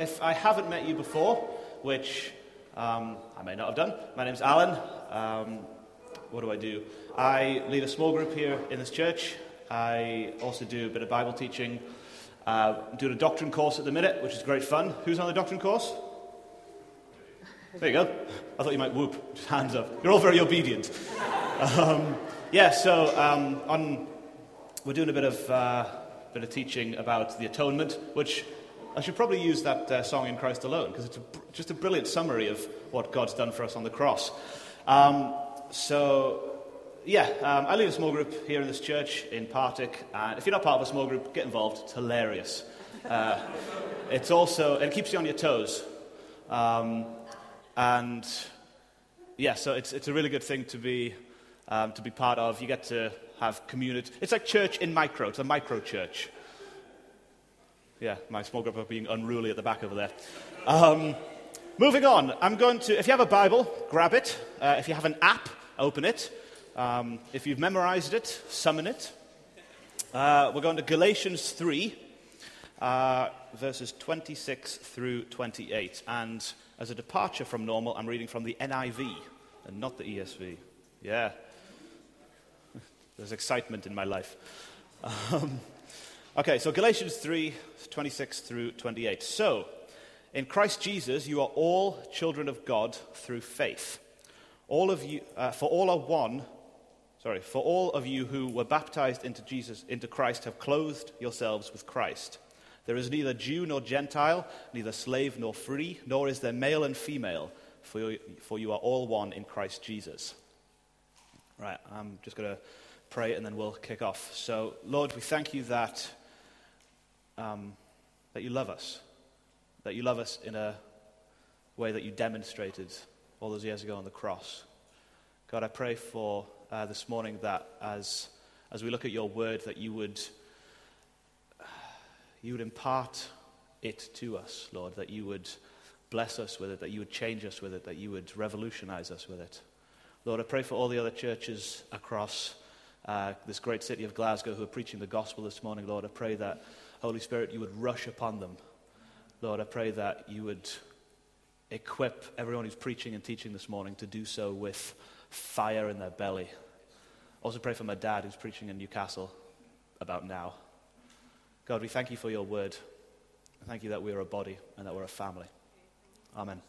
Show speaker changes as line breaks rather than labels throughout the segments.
if I haven't met you before, which um, I may not have done, my name's Alan. Um, what do I do? I lead a small group here in this church. I also do a bit of Bible teaching. Uh, I'm doing a doctrine course at the minute, which is great fun. Who's on the doctrine course? There you go. I thought you might whoop. Just hands up. You're all very obedient. Um, yeah, so um, on, we're doing a bit of, uh, bit of teaching about the atonement, which I should probably use that uh, song in Christ alone, because it's a, just a brilliant summary of what God's done for us on the cross. Um, so, yeah, um, I lead a small group here in this church in Partick, and if you're not part of a small group, get involved. It's hilarious. Uh, it's also, it keeps you on your toes. Um, and yeah, so it's, it's a really good thing to be, um, to be part of. You get to have community. It's like church in micro, it's a micro church. Yeah, my small group are being unruly at the back over there. Um, moving on, I'm going to, if you have a Bible, grab it. Uh, if you have an app, open it. Um, if you've memorized it, summon it. Uh, we're going to Galatians 3, uh, verses 26 through 28. And as a departure from normal, I'm reading from the NIV and not the ESV. Yeah. There's excitement in my life. Um, okay, so Galatians 3 26 through 28. So, in Christ Jesus, you are all children of God through faith. All of you, uh, for all are one. Sorry, for all of you who were baptized into Jesus, into Christ, have clothed yourselves with Christ. There is neither Jew nor Gentile, neither slave nor free, nor is there male and female, for you, for you are all one in Christ Jesus. Right, I'm just going to pray and then we'll kick off. So, Lord, we thank you that, um, that you love us, that you love us in a way that you demonstrated all those years ago on the cross. God, I pray for uh, this morning that as, as we look at your word, that you would you would impart it to us, Lord, that you would bless us with it, that you would change us with it, that you would revolutionize us with it. Lord, I pray for all the other churches across uh, this great city of Glasgow who are preaching the gospel this morning, Lord. I pray that, Holy Spirit, you would rush upon them. Lord, I pray that you would equip everyone who's preaching and teaching this morning to do so with fire in their belly. Also, pray for my dad who's preaching in Newcastle about now. God, we thank you for your word. Thank you that we are a body and that we're a family. Amen.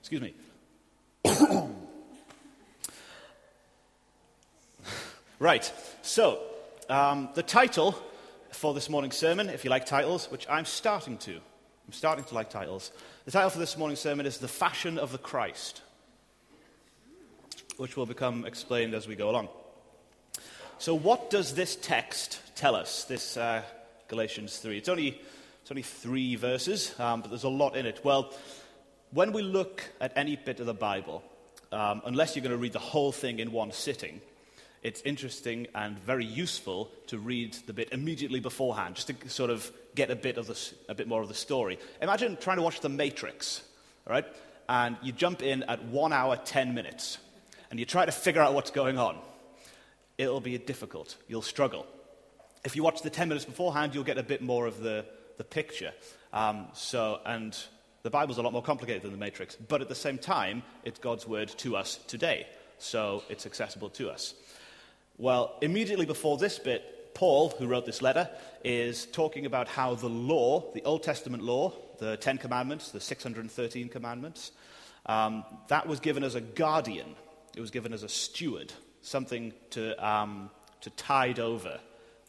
Excuse me. right, so um, the title for this morning's sermon, if you like titles, which I'm starting to, I'm starting to like titles. The title for this morning's sermon is The Fashion of the Christ, which will become explained as we go along. So, what does this text tell us, this uh, Galatians 3. It's only, it's only three verses, um, but there's a lot in it. Well, when we look at any bit of the Bible, um, unless you're going to read the whole thing in one sitting, it's interesting and very useful to read the bit immediately beforehand, just to sort of get a bit, of the, a bit more of the story. Imagine trying to watch The Matrix, right? And you jump in at one hour, 10 minutes, and you try to figure out what's going on. It'll be difficult. You'll struggle. If you watch the 10 minutes beforehand, you'll get a bit more of the, the picture. Um, so, and the Bible's a lot more complicated than the Matrix, but at the same time, it's God's word to us today. So it's accessible to us. Well, immediately before this bit, Paul, who wrote this letter, is talking about how the law, the Old Testament law, the Ten Commandments, the 613 commandments, um, that was given as a guardian. It was given as a steward, something to, um, to tide over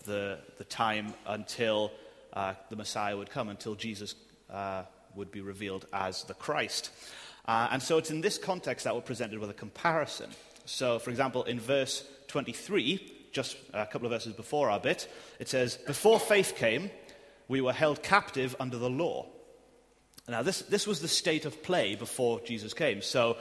the, the time until uh, the Messiah would come, until Jesus uh, would be revealed as the Christ. Uh, and so it's in this context that we're presented with a comparison. So, for example, in verse 23, just a couple of verses before our bit, it says, Before faith came, we were held captive under the law. Now, this, this was the state of play before Jesus came. So,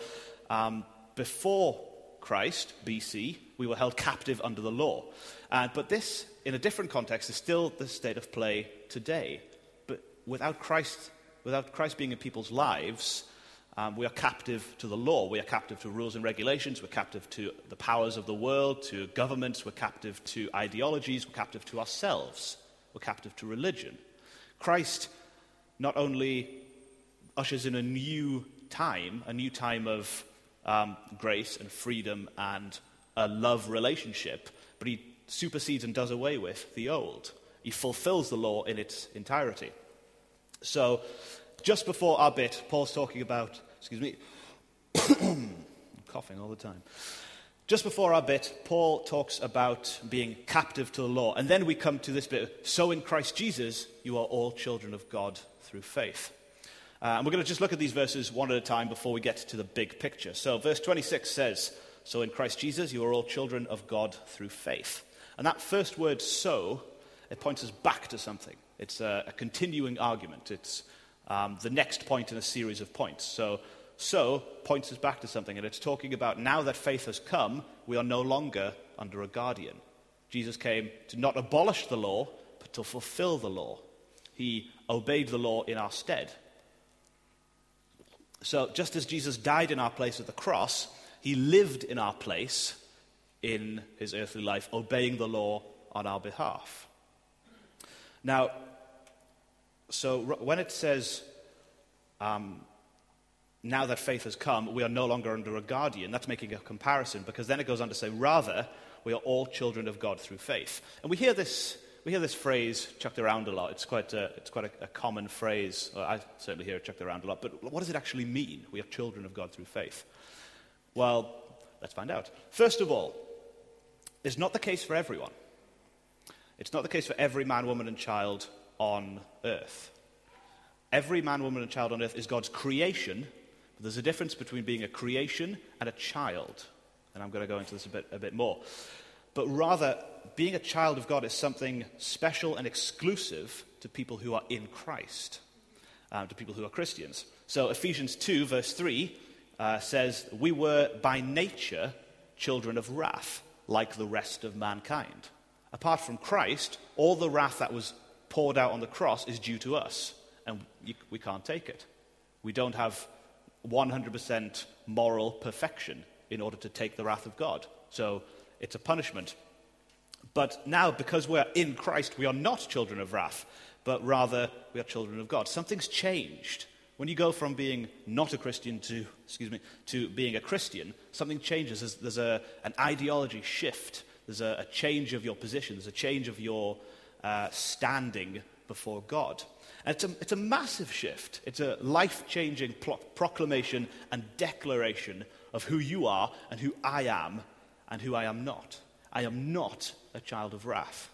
um, before Christ, BC, we were held captive under the law. Uh, but this, in a different context, is still the state of play today. But without Christ, without Christ being in people's lives, um, we are captive to the law. We are captive to rules and regulations. We're captive to the powers of the world, to governments. We're captive to ideologies. We're captive to ourselves. We're captive to religion. Christ not only ushers in a new time, a new time of um, grace and freedom and a love relationship, but he supersedes and does away with the old. He fulfills the law in its entirety. So, just before our bit, Paul's talking about, excuse me, coughing all the time. Just before our bit, Paul talks about being captive to the law. And then we come to this bit so in Christ Jesus, you are all children of God through faith. Uh, and we're going to just look at these verses one at a time before we get to the big picture. So, verse 26 says, So in Christ Jesus, you are all children of God through faith. And that first word, so, it points us back to something. It's a, a continuing argument. It's um, the next point in a series of points. So, so points us back to something, and it's talking about now that faith has come, we are no longer under a guardian. Jesus came to not abolish the law, but to fulfill the law. He obeyed the law in our stead. So, just as Jesus died in our place at the cross, he lived in our place in his earthly life, obeying the law on our behalf. Now, so when it says, um, now that faith has come, we are no longer under a guardian, that's making a comparison because then it goes on to say, rather, we are all children of God through faith. And we hear this, we hear this phrase chucked around a lot. It's quite a, it's quite a, a common phrase. I certainly hear it chucked around a lot. But what does it actually mean? We are children of God through faith. Well, let's find out. First of all, it's not the case for everyone. It's not the case for every man, woman, and child on earth. Every man, woman, and child on earth is God's creation, but there's a difference between being a creation and a child. And I'm going to go into this a bit, a bit more. But rather, being a child of God is something special and exclusive to people who are in Christ, um, to people who are Christians. So, Ephesians 2, verse 3 uh, says, We were by nature children of wrath, like the rest of mankind. Apart from Christ, all the wrath that was poured out on the cross is due to us, and we can't take it. We don't have 100% moral perfection in order to take the wrath of God. So it's a punishment. But now, because we're in Christ, we are not children of wrath, but rather we are children of God. Something's changed. When you go from being not a Christian to, excuse me, to being a Christian, something changes. There's, there's a, an ideology shift. There's a, a, change of your position. There's a change of your uh, standing before God. And it's a, it's a massive shift. It's a life changing pro- proclamation and declaration of who you are and who I am and who I am not. I am not a child of wrath.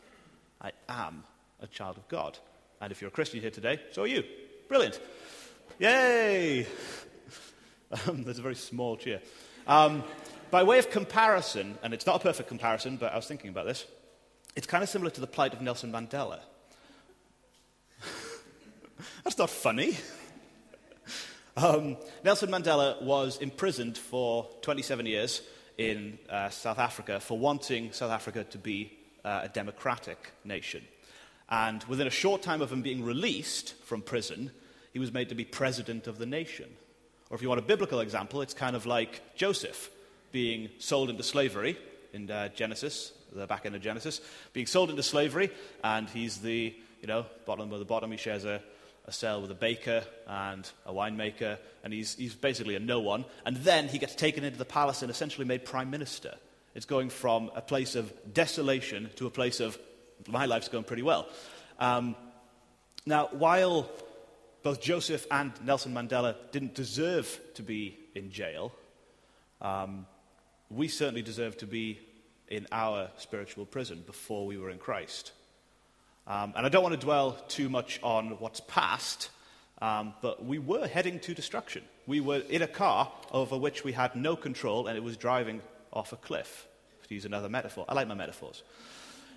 I am a child of God. And if you're a Christian here today, so are you. Brilliant. Yay! Um, there's a very small cheer. Um, by way of comparison, and it's not a perfect comparison, but I was thinking about this, it's kind of similar to the plight of Nelson Mandela. That's not funny. Um, Nelson Mandela was imprisoned for 27 years in uh, South Africa for wanting South Africa to be uh, a democratic nation. And within a short time of him being released from prison, he was made to be president of the nation. Or if you want a biblical example, it's kind of like Joseph being sold into slavery in uh, Genesis, the back end of Genesis, being sold into slavery, and he's the, you know, bottom of the bottom. He shares a, a cell with a baker and a winemaker, and he's, he's basically a no one. And then he gets taken into the palace and essentially made prime minister. It's going from a place of desolation to a place of, my life's going pretty well. Um, now, while both Joseph and Nelson Mandela didn't deserve to be in jail. Um, we certainly deserve to be in our spiritual prison before we were in Christ. Um, and I don't want to dwell too much on what's past, um, but we were heading to destruction. We were in a car over which we had no control, and it was driving off a cliff, to use another metaphor. I like my metaphors.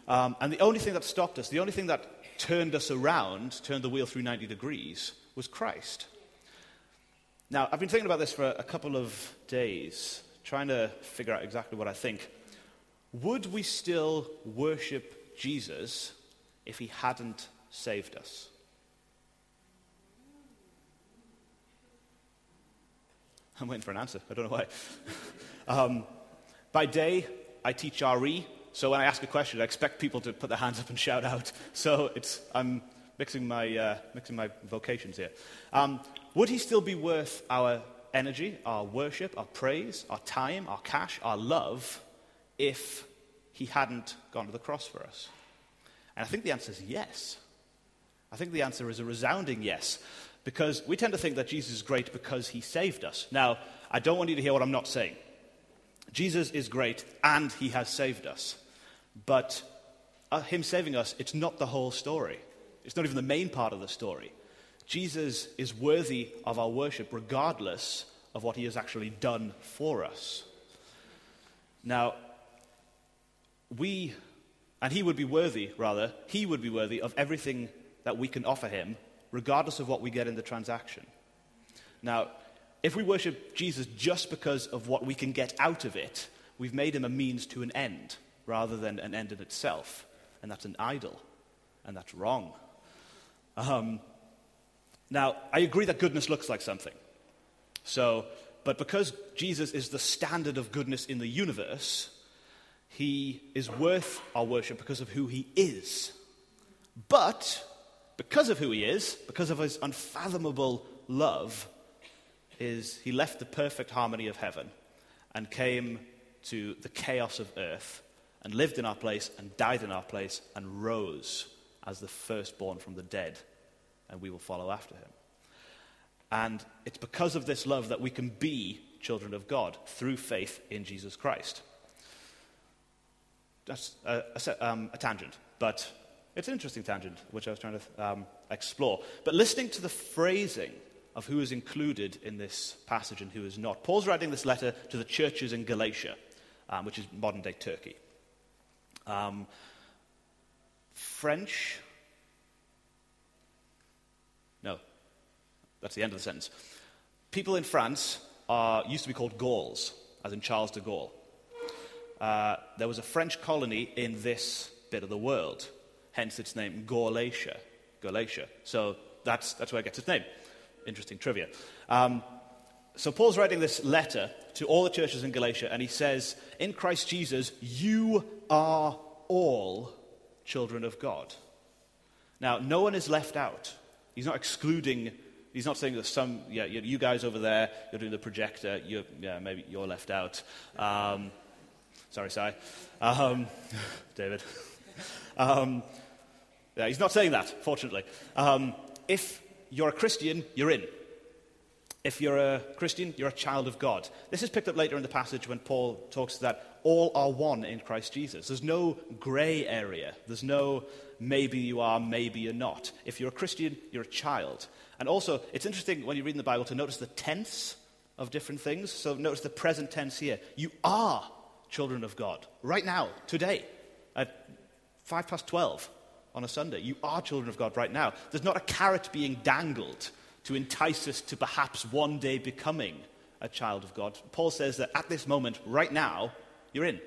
Um, and the only thing that stopped us, the only thing that turned us around, turned the wheel through 90 degrees, was Christ. Now, I've been thinking about this for a couple of days, trying to figure out exactly what I think. Would we still worship Jesus if he hadn't saved us? I'm waiting for an answer. I don't know why. um, by day, I teach RE, so when I ask a question, I expect people to put their hands up and shout out. So it's, I'm mixing my, uh, mixing my vocations here. Um, would he still be worth our energy, our worship, our praise, our time, our cash, our love, if he hadn't gone to the cross for us? And I think the answer is yes. I think the answer is a resounding yes, because we tend to think that Jesus is great because he saved us. Now, I don't want you to hear what I'm not saying. Jesus is great and he has saved us. But uh, him saving us, it's not the whole story. It's not even the main part of the story. Jesus is worthy of our worship regardless of what he has actually done for us. Now, we, and he would be worthy, rather, he would be worthy of everything that we can offer him, regardless of what we get in the transaction. Now, if we worship Jesus just because of what we can get out of it, we've made him a means to an end rather than an end in itself. And that's an idol. And that's wrong. Um, now, I agree that goodness looks like something. So, but because Jesus is the standard of goodness in the universe, he is worth our worship because of who he is. But because of who he is, because of his unfathomable love, is he left the perfect harmony of heaven and came to the chaos of earth and lived in our place and died in our place and rose as the firstborn from the dead, and we will follow after him. And it's because of this love that we can be children of God through faith in Jesus Christ. That's a, a, um, a tangent, but it's an interesting tangent, which I was trying to um, explore. But listening to the phrasing of who is included in this passage and who is not, Paul's writing this letter to the churches in Galatia, um, which is modern day Turkey. Um, French. No, that's the end of the sentence. People in France are, used to be called Gauls, as in Charles de Gaulle. Uh, there was a French colony in this bit of the world, hence its name, Gaulatia. Galatia. So that's, that's where it gets its name. Interesting trivia. Um, so Paul's writing this letter to all the churches in Galatia, and he says, In Christ Jesus, you are all children of God. Now, no one is left out. He's not excluding, he's not saying that some, yeah, you guys over there, you're doing the projector, you're, yeah, maybe you're left out. Um, sorry, Si. Um, David. Um, yeah, he's not saying that, fortunately. Um, if you're a Christian, you're in. If you're a Christian, you're a child of God. This is picked up later in the passage when Paul talks that all are one in Christ Jesus. There's no grey area. There's no maybe you are, maybe you're not. If you're a Christian, you're a child. And also, it's interesting when you read in the Bible to notice the tense of different things. So notice the present tense here. You are children of God right now, today, at 5 past 12 on a Sunday. You are children of God right now. There's not a carrot being dangled to entice us to perhaps one day becoming a child of God. Paul says that at this moment, right now, you're in.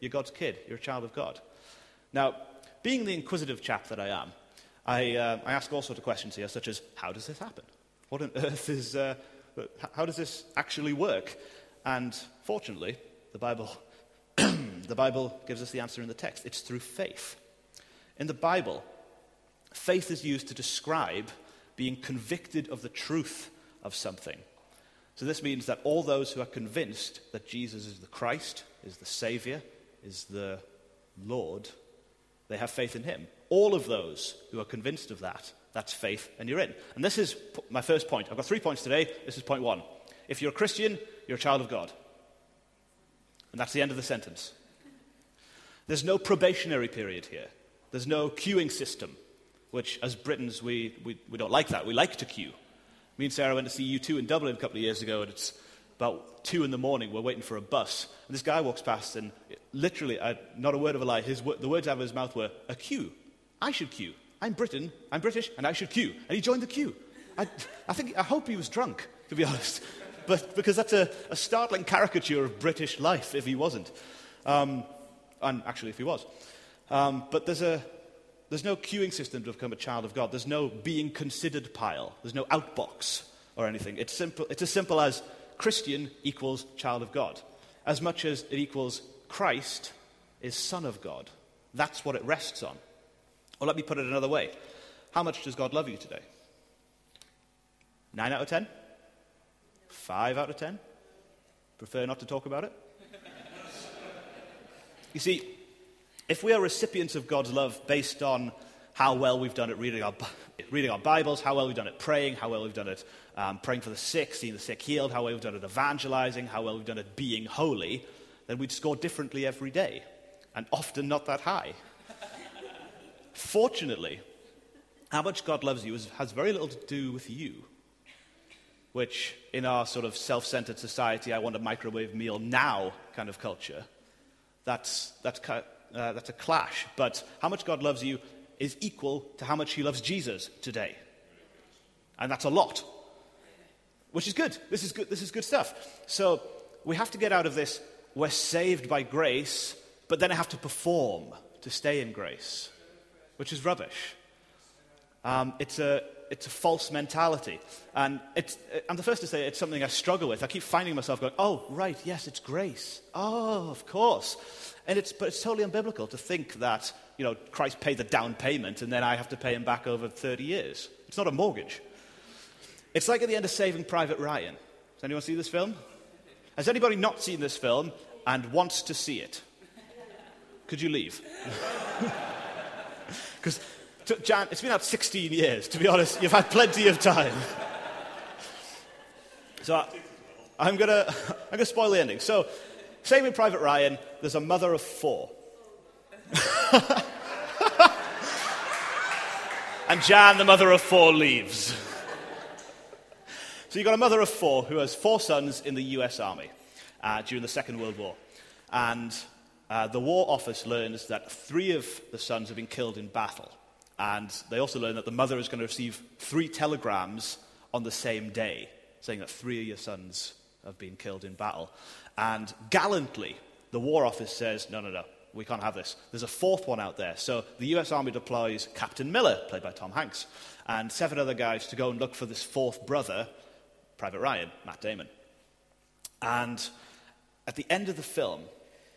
You're God's kid. You're a child of God. Now, being the inquisitive chap that I am, I, uh, I ask all sorts of questions here, such as how does this happen? What on earth is, uh, how does this actually work? And fortunately, the Bible, the Bible gives us the answer in the text. It's through faith. In the Bible, faith is used to describe being convicted of the truth of something. So this means that all those who are convinced that Jesus is the Christ, is the Savior, is the Lord, they have faith in Him. All of those who are convinced of that, that's faith, and you're in. And this is my first point. I've got three points today. This is point one. If you're a Christian, you're a child of God. And that's the end of the sentence. There's no probationary period here. There's no queuing system, which as Britons, we, we, we don't like that. We like to queue. Me and Sarah went to see U2 in Dublin a couple of years ago, and it's about 2 in the morning. We're waiting for a bus. And this guy walks past, and literally, uh, not a word of a lie, his, the words out of his mouth were, a queue. I should queue. I'm Britain, I'm British, and I should queue. And he joined the queue. I, I, think, I hope he was drunk, to be honest. But, because that's a, a startling caricature of British life if he wasn't. Um, and actually, if he was. Um, but there's, a, there's no queuing system to become a child of God. There's no being considered pile. There's no outbox or anything. It's, simple, it's as simple as Christian equals child of God, as much as it equals Christ is Son of God. That's what it rests on. Or let me put it another way. how much does God love you today? 9 out of 10? 5 out of 10? Prefer not to talk about it? you see, if we are recipients of God's love based on how well we've done at reading our, reading our Bibles, how well we've done at praying, how well we've done at um, praying for the sick, seeing the sick healed, how well we've done at evangelizing, how well we've done at being holy, then we'd score differently every day, and often not that high. Fortunately, how much God loves you has very little to do with you, which in our sort of self centered society, I want a microwave meal now kind of culture, that's, that's, uh, that's a clash. But how much God loves you is equal to how much he loves Jesus today. And that's a lot. Which is good. This is good. This is good stuff. So we have to get out of this we're saved by grace, but then I have to perform to stay in grace, which is rubbish. Um, it's, a, it's a false mentality. And it's, uh, I'm the first to say it's something I struggle with. I keep finding myself going, oh, right, yes, it's grace. Oh, of course. And it's, but it's totally unbiblical to think that you know, Christ paid the down payment and then I have to pay him back over 30 years. It's not a mortgage. It's like at the end of Saving Private Ryan. Does anyone see this film? Has anybody not seen this film and wants to see it? Could you leave? Because, Jan, it's been out 16 years, to be honest. You've had plenty of time. So I, am going to I'm gonna spoil the ending. So, Saving Private Ryan, there's a mother of four. and Jan, the mother of four, leaves. so you've got a mother of four who has four sons in the US Army uh, during the Second World War. And uh, the War Office learns that three of the sons have been killed in battle. And they also learn that the mother is going to receive three telegrams on the same day, saying that three of your sons have been killed in battle. And gallantly, the War Office says, no, no, no, we can't have this. There's a fourth one out there. So the US Army deploys Captain Miller, played by Tom Hanks, and seven other guys to go and look for this fourth brother, Private Ryan, Matt Damon. And at the end of the film,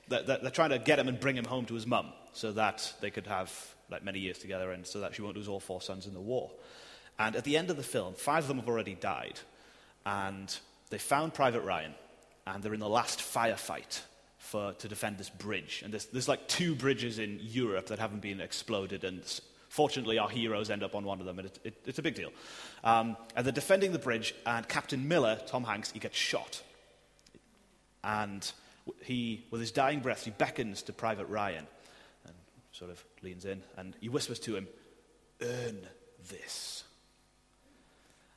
they're, trying to get him and bring him home to his mum so that they could have like many years together and so that she won't lose all four sons in the war. And at the end of the film, five of them have already died. And they found Private Ryan, and they're in the last firefight for, to defend this bridge. And there's, there's like two bridges in Europe that haven't been exploded, and fortunately, our heroes end up on one of them, and it, it, it's a big deal. Um, and they're defending the bridge, and Captain Miller, Tom Hanks, he gets shot. And he, with his dying breath, he beckons to Private Ryan sort of leans in, and he whispers to him, Earn this.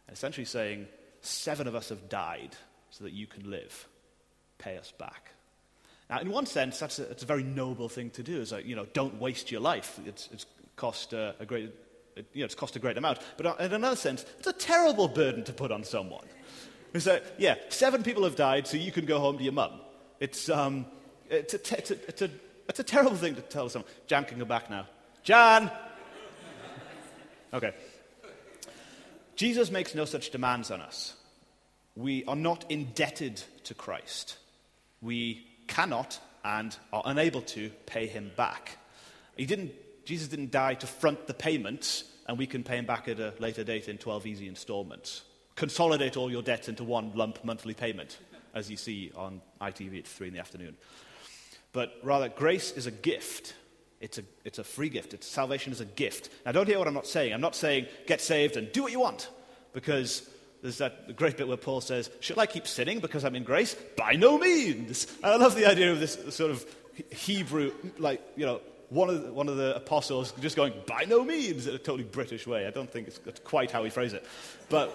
And essentially saying, Seven of us have died so that you can live. Pay us back. Now, in one sense, that's a, it's a very noble thing to do. It's like, you know, don't waste your life. It's, it's cost uh, a great, it, you know, it's cost a great amount. But uh, in another sense, it's a terrible burden to put on someone. It's like, yeah, seven people have died, so you can go home to your mum. It's, um, it's, a, it's, a, it's, a, it's a terrible thing to tell someone. Jan can go back now. Jan! Okay. Jesus makes no such demands on us. We are not indebted to Christ. We cannot and are unable to pay him back. He didn't, Jesus didn't die to front the payments and we can pay him back at a later date in 12 easy installments. Consolidate all your debts into one lump monthly payment, as you see on ITV at 3 in the afternoon. But rather, grace is a gift. It's a, it's a free gift. It's, salvation is a gift. Now, don't hear what I'm not saying. I'm not saying get saved and do what you want, because there's that great bit where Paul says, Should I keep sinning because I'm in grace? By no means. And I love the idea of this sort of Hebrew, like, you know, one of, the, one of the apostles just going, By no means, in a totally British way. I don't think it's quite how he phrased it. But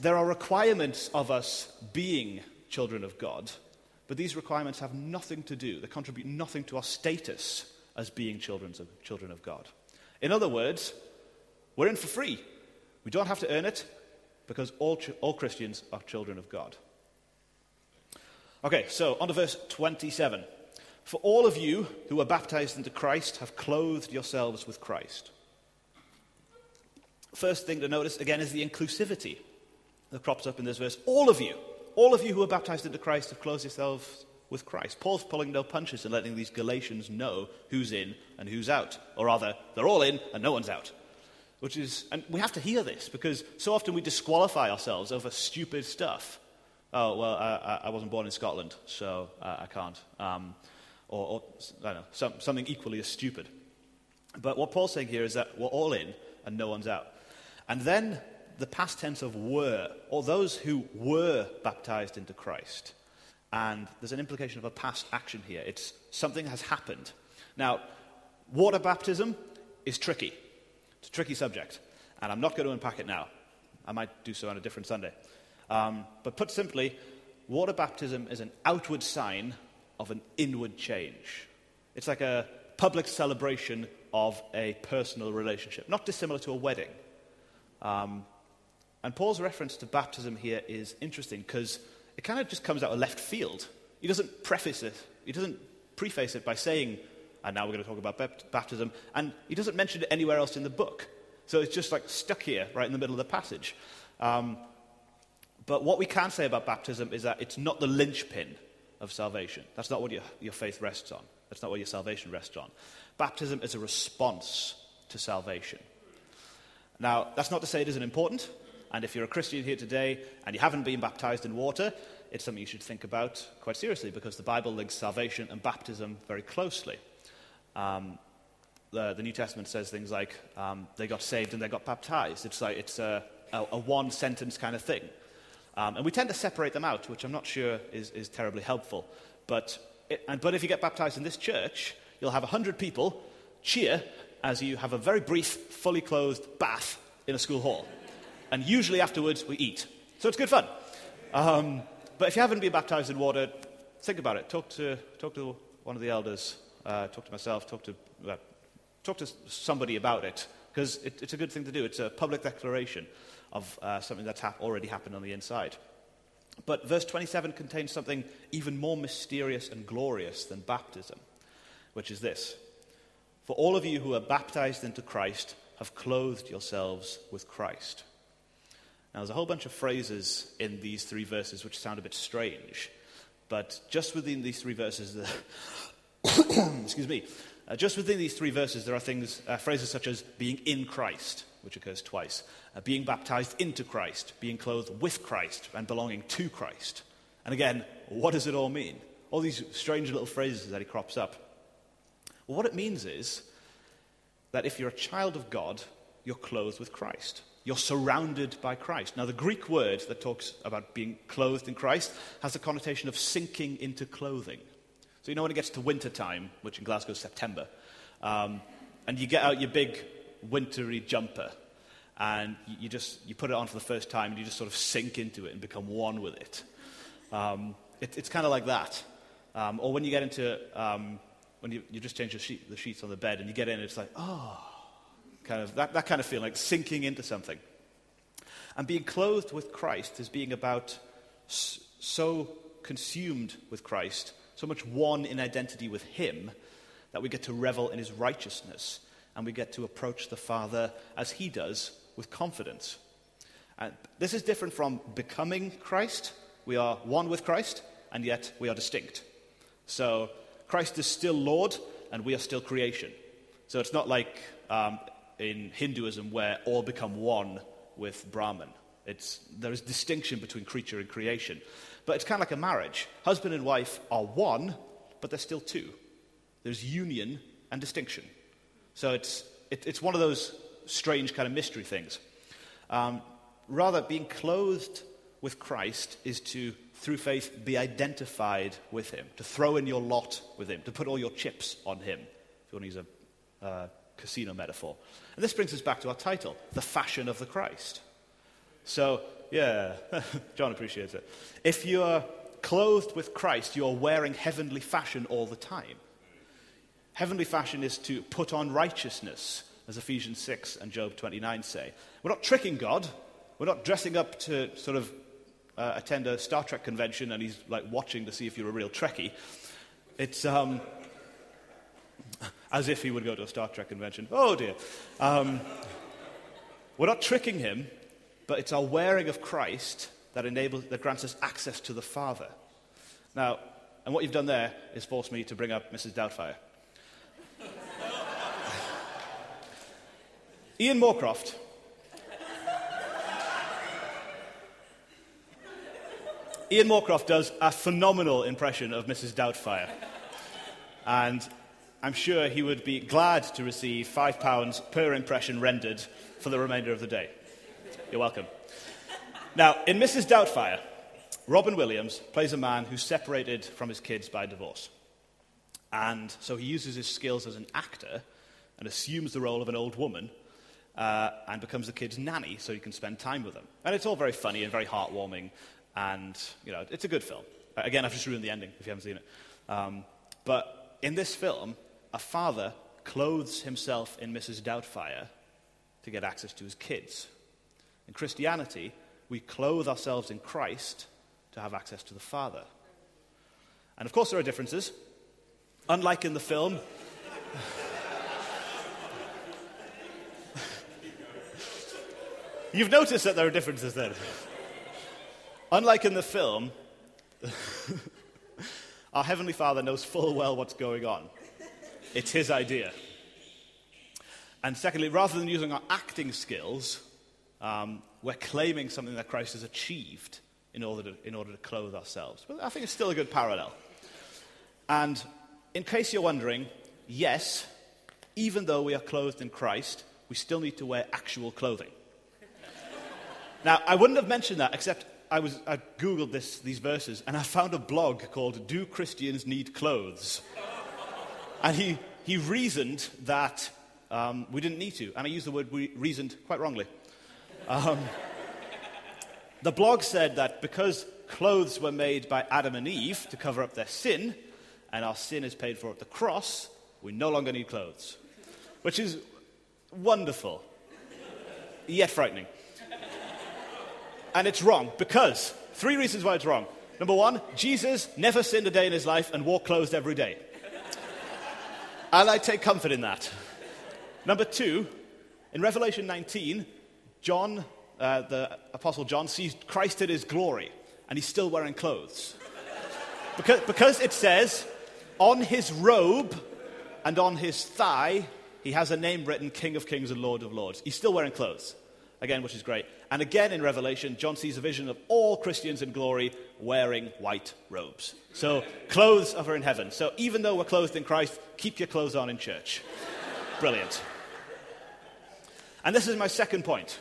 there are requirements of us being children of God, but these requirements have nothing to do, they contribute nothing to our status as being children of, children of God. In other words, we're in for free. We don't have to earn it because all, all Christians are children of God. Okay, so on to verse 27. For all of you who are baptized into Christ have clothed yourselves with Christ. First thing to notice, again, is the inclusivity that crops up in this verse. All of you, all of you who are baptized into Christ have closed yourselves with Christ. Paul's pulling no punches and letting these Galatians know who's in and who's out. Or rather, they're all in and no one's out. Which is, and we have to hear this because so often we disqualify ourselves over stupid stuff. Oh, well, I, I wasn't born in Scotland, so uh, I can't. Um, or, or, I don't know, some, something equally as stupid. But what Paul's saying here is that we're all in and no one's out. And then the past tense of were, or those who were baptized into Christ. And there's an implication of a past action here. It's something has happened. Now, water baptism is tricky. It's a tricky subject. And I'm not going to unpack it now. I might do so on a different Sunday. Um, but put simply, water baptism is an outward sign of an inward change. It's like a public celebration of a personal relationship, not dissimilar to a wedding. Um, and Paul's reference to baptism here is interesting because it kind of just comes out of left field. He doesn't preface it, he doesn't preface it by saying, and now we're going to talk about baptism, and he doesn't mention it anywhere else in the book. So it's just like stuck here, right in the middle of the passage. Um, but what we can say about baptism is that it's not the linchpin of salvation. That's not what your, your faith rests on. That's not what your salvation rests on. Baptism is a response to salvation. Now, that's not to say it isn't important. And if you're a Christian here today and you haven't been baptized in water, it's something you should think about quite seriously because the Bible links salvation and baptism very closely. Um, the, the, New Testament says things like um, they got saved and they got baptized. It's like it's a, a, a one sentence kind of thing. Um, and we tend to separate them out, which I'm not sure is, is terribly helpful. But, it, and, but if you get baptized in this church, you'll have 100 people cheer as you have a very brief, fully clothed bath in a school hall. And usually afterwards, we eat. So it's good fun. Um, but if you haven't been baptized in water, think about it. Talk to, talk to one of the elders, uh, talk to myself, talk to, uh, talk to somebody about it, because it, it's a good thing to do. It's a public declaration of uh, something that's ha- already happened on the inside. But verse 27 contains something even more mysterious and glorious than baptism, which is this For all of you who are baptized into Christ have clothed yourselves with Christ. Now, there's a whole bunch of phrases in these three verses which sound a bit strange, but just within these three verses, the excuse me, uh, just within these three verses, there are things, uh, phrases such as being in Christ, which occurs twice, uh, being baptized into Christ, being clothed with Christ, and belonging to Christ. And again, what does it all mean? All these strange little phrases that he crops up. Well, what it means is that if you're a child of God, you're clothed with Christ. You're surrounded by Christ. Now, the Greek word that talks about being clothed in Christ has a connotation of sinking into clothing. So, you know, when it gets to winter time, which in Glasgow is September, um, and you get out your big wintry jumper, and you just you put it on for the first time, and you just sort of sink into it and become one with it. Um, it it's kind of like that. Um, or when you get into um, when you, you just change the, sheet, the sheets on the bed, and you get in, it's like, oh, kind of that, that kind of feeling, like sinking into something. And being clothed with Christ is being about so consumed with Christ, so much one in identity with Him, that we get to revel in His righteousness and we get to approach the Father as He does with confidence. And this is different from becoming Christ. We are one with Christ, and yet we are distinct. So Christ is still Lord, and we are still creation. So it's not like um, in Hinduism where all become one with Brahman. It's, there is distinction between creature and creation. But it's kind of like a marriage. Husband and wife are one, but they're still two. There's union and distinction. So it's, it, it's one of those strange kind of mystery things. Um, rather, being clothed with Christ is to, through faith, be identified with Him, to throw in your lot with Him, to put all your chips on Him, if you want to use a uh, casino metaphor. And this brings us back to our title, The Fashion of the Christ. So, yeah, John appreciates it. If you're clothed with Christ, you're wearing heavenly fashion all the time. Heavenly fashion is to put on righteousness, as Ephesians 6 and Job 29 say. We're not tricking God. We're not dressing up to sort of uh, attend a Star Trek convention and he's like watching to see if you're a real Trekkie. It's, um, as if he would go to a Star Trek convention. Oh dear. Um, we're not tricking him, but it's our wearing of Christ that enables, that grants us access to the Father. Now, and what you've done there is forced me to bring up Mrs. Doubtfire. Ian Moorcroft. Ian Moorcroft does a phenomenal impression of Mrs. Doubtfire. And I'm sure he would be glad to receive £5 per impression rendered for the remainder of the day. You're welcome. Now, in Mrs. Doubtfire, Robin Williams plays a man who's separated from his kids by divorce. And so he uses his skills as an actor and assumes the role of an old woman uh, and becomes the kid's nanny so he can spend time with them. And it's all very funny and very heartwarming, and you know, it's a good film. Again, I've just ruined the ending if you haven't seen it. Um, but in this film, a father clothes himself in Mrs. Doubtfire to get access to his kids. In Christianity, we clothe ourselves in Christ to have access to the Father. And of course, there are differences. Unlike in the film, You've noticed that there are differences then. Unlike in the film, our Heavenly Father knows full well what's going on. It's His idea. And secondly, rather than using our acting skills, um, we're claiming something that Christ has achieved in order, to, in order to clothe ourselves. But I think it's still a good parallel. And in case you're wondering, yes, even though we are clothed in Christ, we still need to wear actual clothing. now, I wouldn't have mentioned that except I, was, I Googled this, these verses and I found a blog called Do Christians Need Clothes? And he, he reasoned that um, we didn't need to. And I use the word re- reasoned quite wrongly. Um, the blog said that because clothes were made by Adam and Eve to cover up their sin, and our sin is paid for at the cross, we no longer need clothes. Which is wonderful, yet frightening. And it's wrong because three reasons why it's wrong. Number one, Jesus never sinned a day in his life and wore clothes every day. And I take comfort in that. Number two, in Revelation 19, John uh, the Apostle John sees Christ in his glory, and he's still wearing clothes. because, because it says, on his robe and on his thigh, he has a name written King of Kings and Lord of Lords. He's still wearing clothes, again, which is great. And again in Revelation, John sees a vision of all Christians in glory wearing white robes. So, clothes are in heaven. So, even though we're clothed in Christ, keep your clothes on in church. Brilliant. And this is my second point.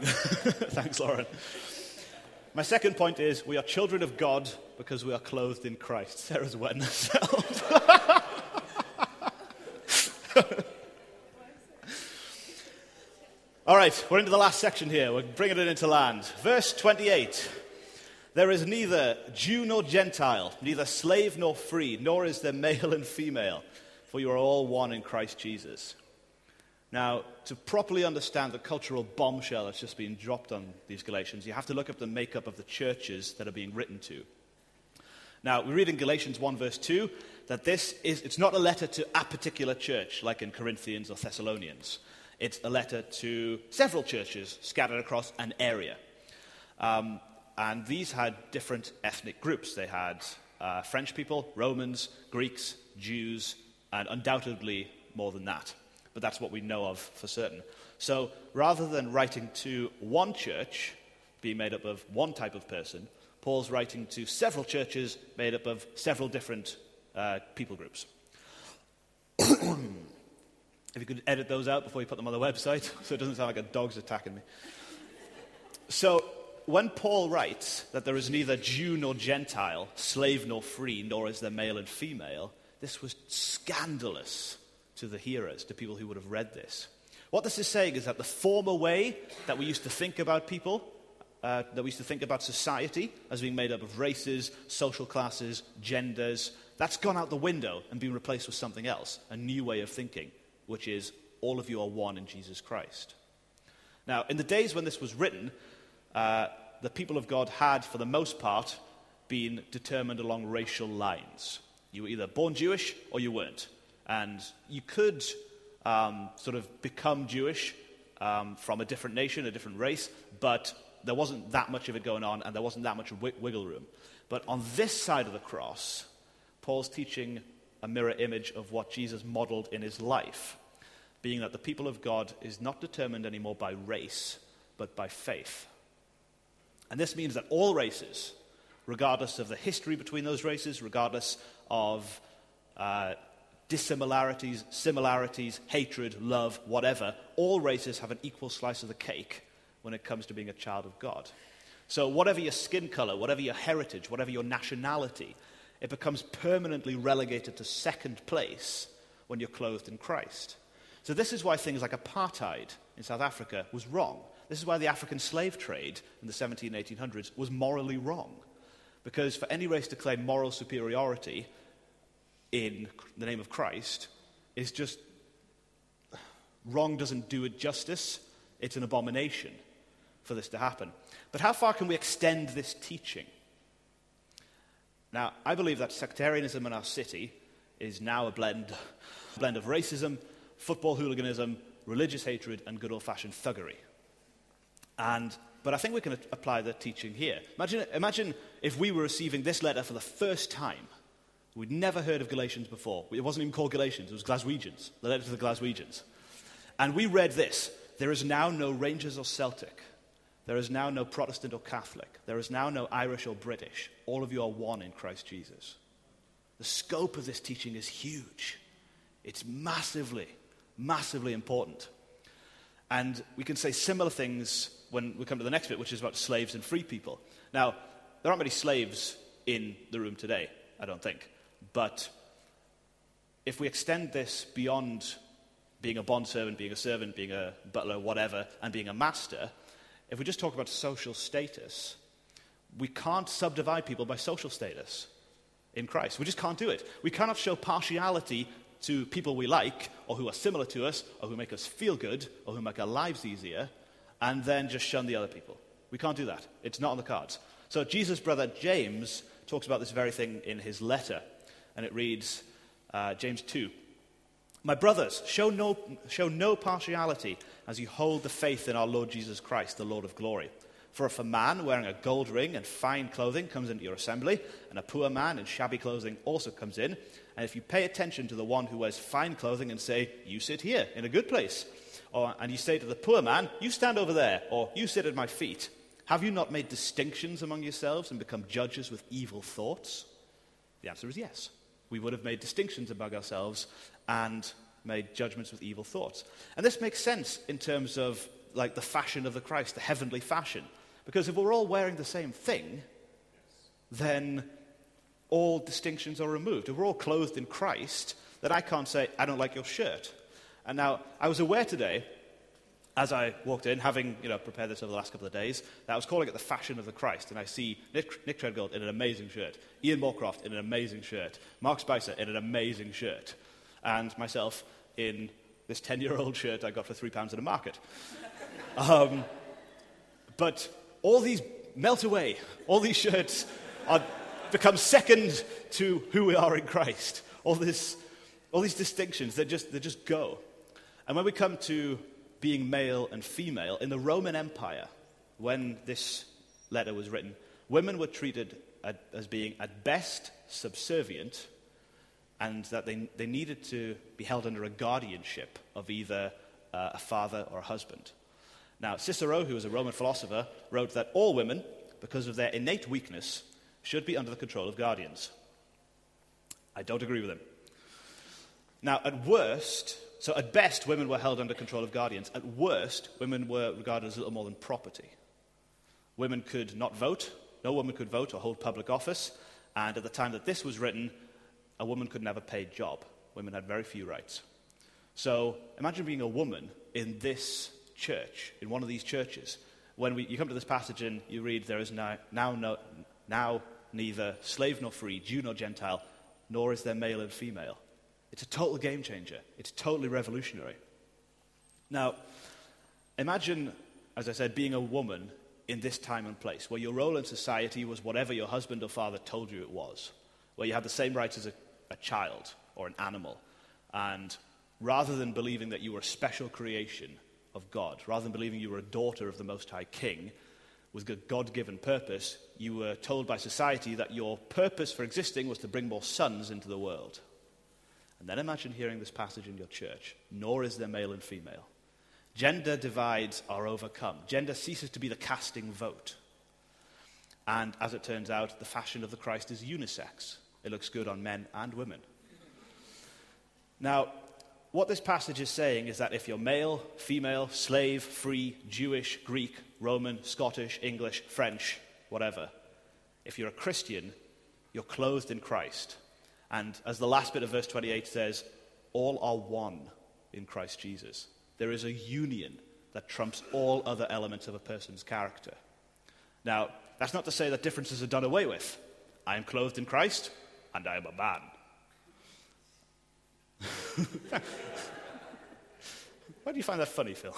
Thanks, Lauren. My second point is we are children of God because we are clothed in Christ. Sarah's wetting herself. All right, we're into the last section here. We're bringing it into land. Verse 28. There is neither Jew nor Gentile, neither slave nor free, nor is there male and female, for you are all one in Christ Jesus. Now, to properly understand the cultural bombshell that's just been dropped on these Galatians, you have to look up the makeup of the churches that are being written to. Now, we read in Galatians 1, verse 2, that this is, it's not a letter to a particular church, like in Corinthians or Thessalonians. It's a letter to several churches scattered across an area. Um, and these had different ethnic groups. They had uh, French people, Romans, Greeks, Jews, and undoubtedly more than that but that's what we know of for certain. So rather than writing to one church, being made up of one type of person, Paul's writing to several churches made up of several different uh, people groups. if you could edit those out before you put them on the website, so it doesn't sound like a dog's attacking me. So, when Paul writes that there is neither Jew nor Gentile, slave nor free, nor is there male and female, this was scandalous to the hearers, to people who would have read this. What this is saying is that the former way that we used to think about people, uh, that we used to think about society as being made up of races, social classes, genders, that's gone out the window and been replaced with something else, a new way of thinking, which is all of you are one in Jesus Christ. Now, in the days when this was written, uh, the people of God had, for the most part, been determined along racial lines. You were either born Jewish or you weren't. And you could um, sort of become Jewish um, from a different nation, a different race, but there wasn't that much of it going on, and there wasn't that much wiggle room. But on this side of the cross, Paul's teaching a mirror image of what Jesus modeled in his life, being that the people of God is not determined anymore by race, but by faith. And this means that all races, regardless of the history between those races, regardless of uh, dissimilarities, similarities, hatred, love, whatever, all races have an equal slice of the cake when it comes to being a child of God. So, whatever your skin color, whatever your heritage, whatever your nationality, it becomes permanently relegated to second place when you're clothed in Christ. So, this is why things like apartheid in South Africa was wrong. This is why the African slave trade in the 17 and 1800s was morally wrong. Because for any race to claim moral superiority in the name of Christ is just wrong doesn't do it justice. It's an abomination for this to happen. But how far can we extend this teaching? Now, I believe that sectarianism in our city is now a blend, a blend of racism, football hooliganism, religious hatred, and good old fashioned thuggery. And, but I think we can apply the teaching here. Imagine, imagine if we were receiving this letter for the first time. We'd never heard of Galatians before. It wasn't even called Galatians, it was Glaswegians, the letter to the Glaswegians. And we read this There is now no Rangers or Celtic. There is now no Protestant or Catholic. There is now no Irish or British. All of you are one in Christ Jesus. The scope of this teaching is huge. It's massively, massively important. And we can say similar things when we come to the next bit, which is about slaves and free people. Now, there aren't many slaves in the room today, I don't think. But if we extend this beyond being a bondservant, being a servant, being a butler, whatever, and being a master, if we just talk about social status, we can't subdivide people by social status in Christ. We just can't do it. We cannot show partiality to people we like, or who are similar to us, or who make us feel good, or who make our lives easier, and then just shun the other people. We can't do that. It's not on the cards. So Jesus' brother James talks about this very thing in his letter, and it reads uh, James 2. My brothers, show no, show no partiality as you hold the faith in our Lord Jesus Christ, the Lord of glory. For if a man wearing a gold ring and fine clothing comes into your assembly, and a poor man in shabby clothing also comes in, and if you pay attention to the one who wears fine clothing and say, You sit here in a good place, or, and you say to the poor man, You stand over there, or You sit at my feet, have you not made distinctions among yourselves and become judges with evil thoughts? The answer is yes. We would have made distinctions among ourselves and made judgments with evil thoughts. And this makes sense in terms of like the fashion of the Christ, the heavenly fashion. Because if we're all wearing the same thing, then all distinctions are removed. If we're all clothed in Christ, then I can't say, I don't like your shirt. And now, I was aware today, as I walked in, having you know, prepared this over the last couple of days, that I was calling it the fashion of the Christ. And I see Nick, Nick Treadgold in an amazing shirt, Ian Moorcroft in an amazing shirt, Mark Spicer in an amazing shirt, and myself in this 10 year old shirt I got for three pounds at a market. Um, but all these melt away. All these shirts are, become second to who we are in Christ. All, this, all these distinctions, they just, they just go. And when we come to being male and female, in the Roman Empire, when this letter was written, women were treated as being at best subservient and that they, they needed to be held under a guardianship of either uh, a father or a husband. Now, Cicero, who was a Roman philosopher, wrote that all women, because of their innate weakness, should be under the control of guardians. I don't agree with him. Now, at worst, so at best, women were held under control of guardians. At worst, women were regarded as little more than property. Women could not vote, no woman could vote or hold public office, and at the time that this was written, a woman could never pay a job. Women had very few rights. So imagine being a woman in this church, in one of these churches. When we, you come to this passage and you read, There is now, now, no, now neither slave nor free, Jew nor Gentile, nor is there male and female. It's a total game changer. It's totally revolutionary. Now, imagine, as I said, being a woman in this time and place, where your role in society was whatever your husband or father told you it was, where you had the same rights as a, a child or an animal. And rather than believing that you were a special creation, of God. Rather than believing you were a daughter of the Most High King with a God given purpose, you were told by society that your purpose for existing was to bring more sons into the world. And then imagine hearing this passage in your church nor is there male and female. Gender divides are overcome. Gender ceases to be the casting vote. And as it turns out, the fashion of the Christ is unisex. It looks good on men and women. Now, what this passage is saying is that if you're male, female, slave, free, Jewish, Greek, Roman, Scottish, English, French, whatever, if you're a Christian, you're clothed in Christ. And as the last bit of verse 28 says, all are one in Christ Jesus. There is a union that trumps all other elements of a person's character. Now, that's not to say that differences are done away with. I am clothed in Christ, and I am a man. Why do you find that funny, Phil?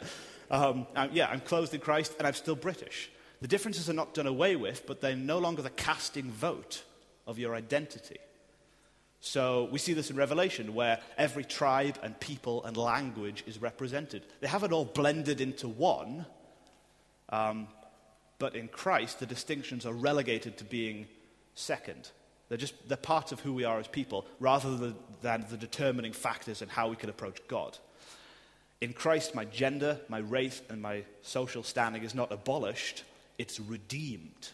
um, I'm, yeah, I'm clothed in Christ, and I'm still British. The differences are not done away with, but they're no longer the casting vote of your identity. So we see this in Revelation, where every tribe and people and language is represented. They haven't all blended into one, um, but in Christ, the distinctions are relegated to being second. They're just they're part of who we are as people, rather than, than the determining factors in how we can approach God. In Christ, my gender, my race, and my social standing is not abolished, it's redeemed.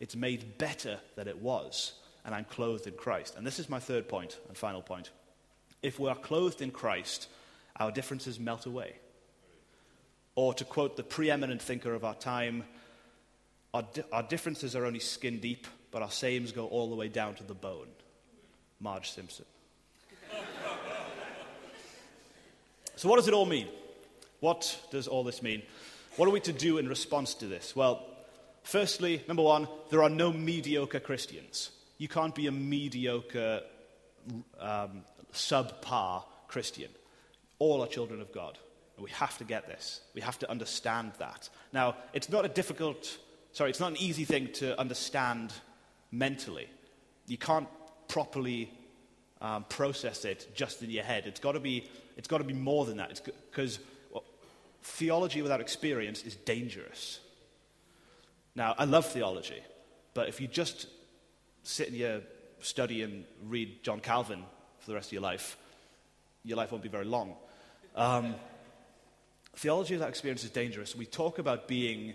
It's made better than it was, and I'm clothed in Christ. And this is my third point and final point. If we are clothed in Christ, our differences melt away. Or to quote the preeminent thinker of our time, our, di- our differences are only skin deep, but our sames go all the way down to the bone. Marge Simpson. so, what does it all mean? What does all this mean? What are we to do in response to this? Well, firstly, number one, there are no mediocre Christians. You can't be a mediocre, um, subpar Christian. All are children of God. And we have to get this. We have to understand that. Now, it's not a difficult, sorry, it's not an easy thing to understand mentally. You can't properly um, process it just in your head. It's got to be, it's got to be more than that. Because well, theology without experience is dangerous. Now, I love theology, but if you just sit in your study and read John Calvin for the rest of your life, your life won't be very long. Um, theology without experience is dangerous. We talk about being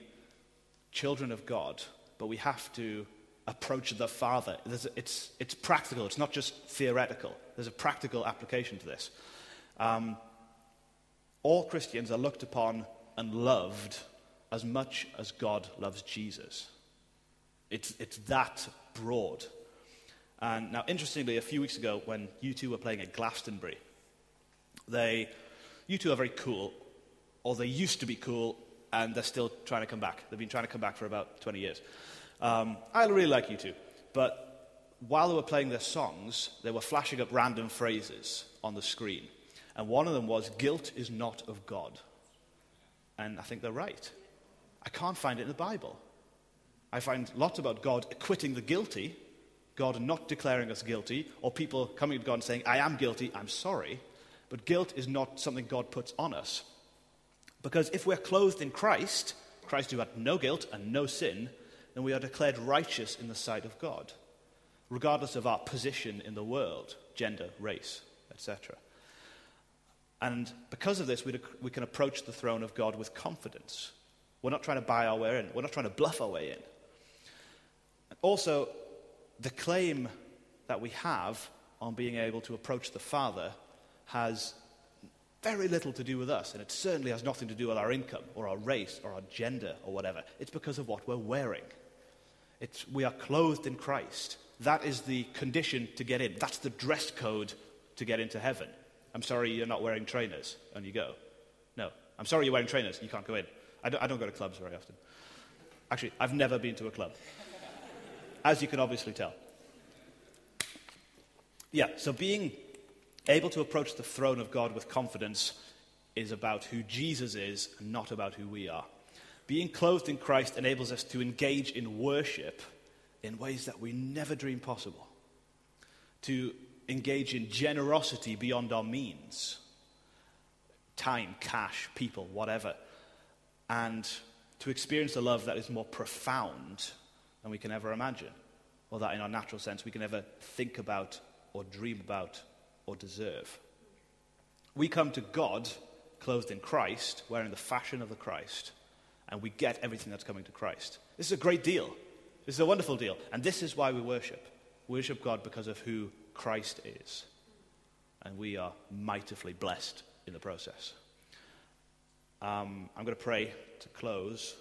children of God, but we have to approach the Father. it's, it's practical, it's not just theoretical. There's a practical application to this. Um, all Christians are looked upon and loved as much as God loves Jesus. It's, it's that broad. And now, interestingly, a few weeks ago, when U2 were playing at Glastonbury, they, U2 are very cool, or they used to be cool, and they're still trying to come back. They've been trying to come back for about 20 years. Um, I really like U2, but while they were playing their songs, they were flashing up random phrases on the screen. And one of them was, Guilt is not of God. And I think they're right. I can't find it in the Bible. I find lots about God acquitting the guilty, God not declaring us guilty, or people coming to God and saying, I am guilty, I'm sorry. But guilt is not something God puts on us. Because if we're clothed in Christ, Christ who had no guilt and no sin, then we are declared righteous in the sight of God, regardless of our position in the world, gender, race, etc. And because of this, we, we can approach the throne of God with confidence. We're not trying to buy our way in, we're not trying to bluff our way in. Also, the claim that we have on being able to approach the Father has very little to do with us, and it certainly has nothing to do with our income or our race or our gender or whatever. It's because of what we're wearing. It's, we are clothed in Christ. That is the condition to get in. That's the dress code to get into heaven. I'm sorry you're not wearing trainers and you go. No. I'm sorry you're wearing trainers. You can't go in. I don't, I don't go to clubs very often. Actually, I've never been to a club, as you can obviously tell. Yeah, so being able to approach the throne of God with confidence is about who Jesus is and not about who we are. Being clothed in Christ enables us to engage in worship in ways that we never dreamed possible, to engage in generosity beyond our means. Time, cash, people, whatever, and to experience a love that is more profound than we can ever imagine, or that in our natural sense we can ever think about or dream about or deserve. We come to God clothed in Christ, wearing the fashion of the Christ, and we get everything that's coming to Christ. This is a great deal. This is a wonderful deal. And this is why we worship. We worship God because of who Christ is. And we are mightily blessed in the process. Um, I'm going to pray to close,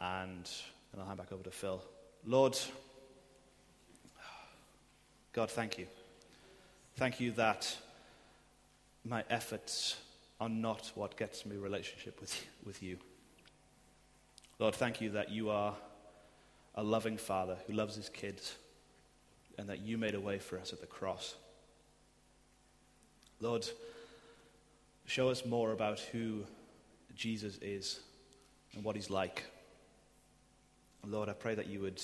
and then I'll hand back over to Phil. Lord, God, thank you. Thank you that my efforts are not what gets me relationship with, with you. Lord, thank you that you are a loving father who loves his kids and that you made a way for us at the cross. Lord, show us more about who Jesus is and what he's like. Lord, I pray that you would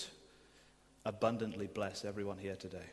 abundantly bless everyone here today.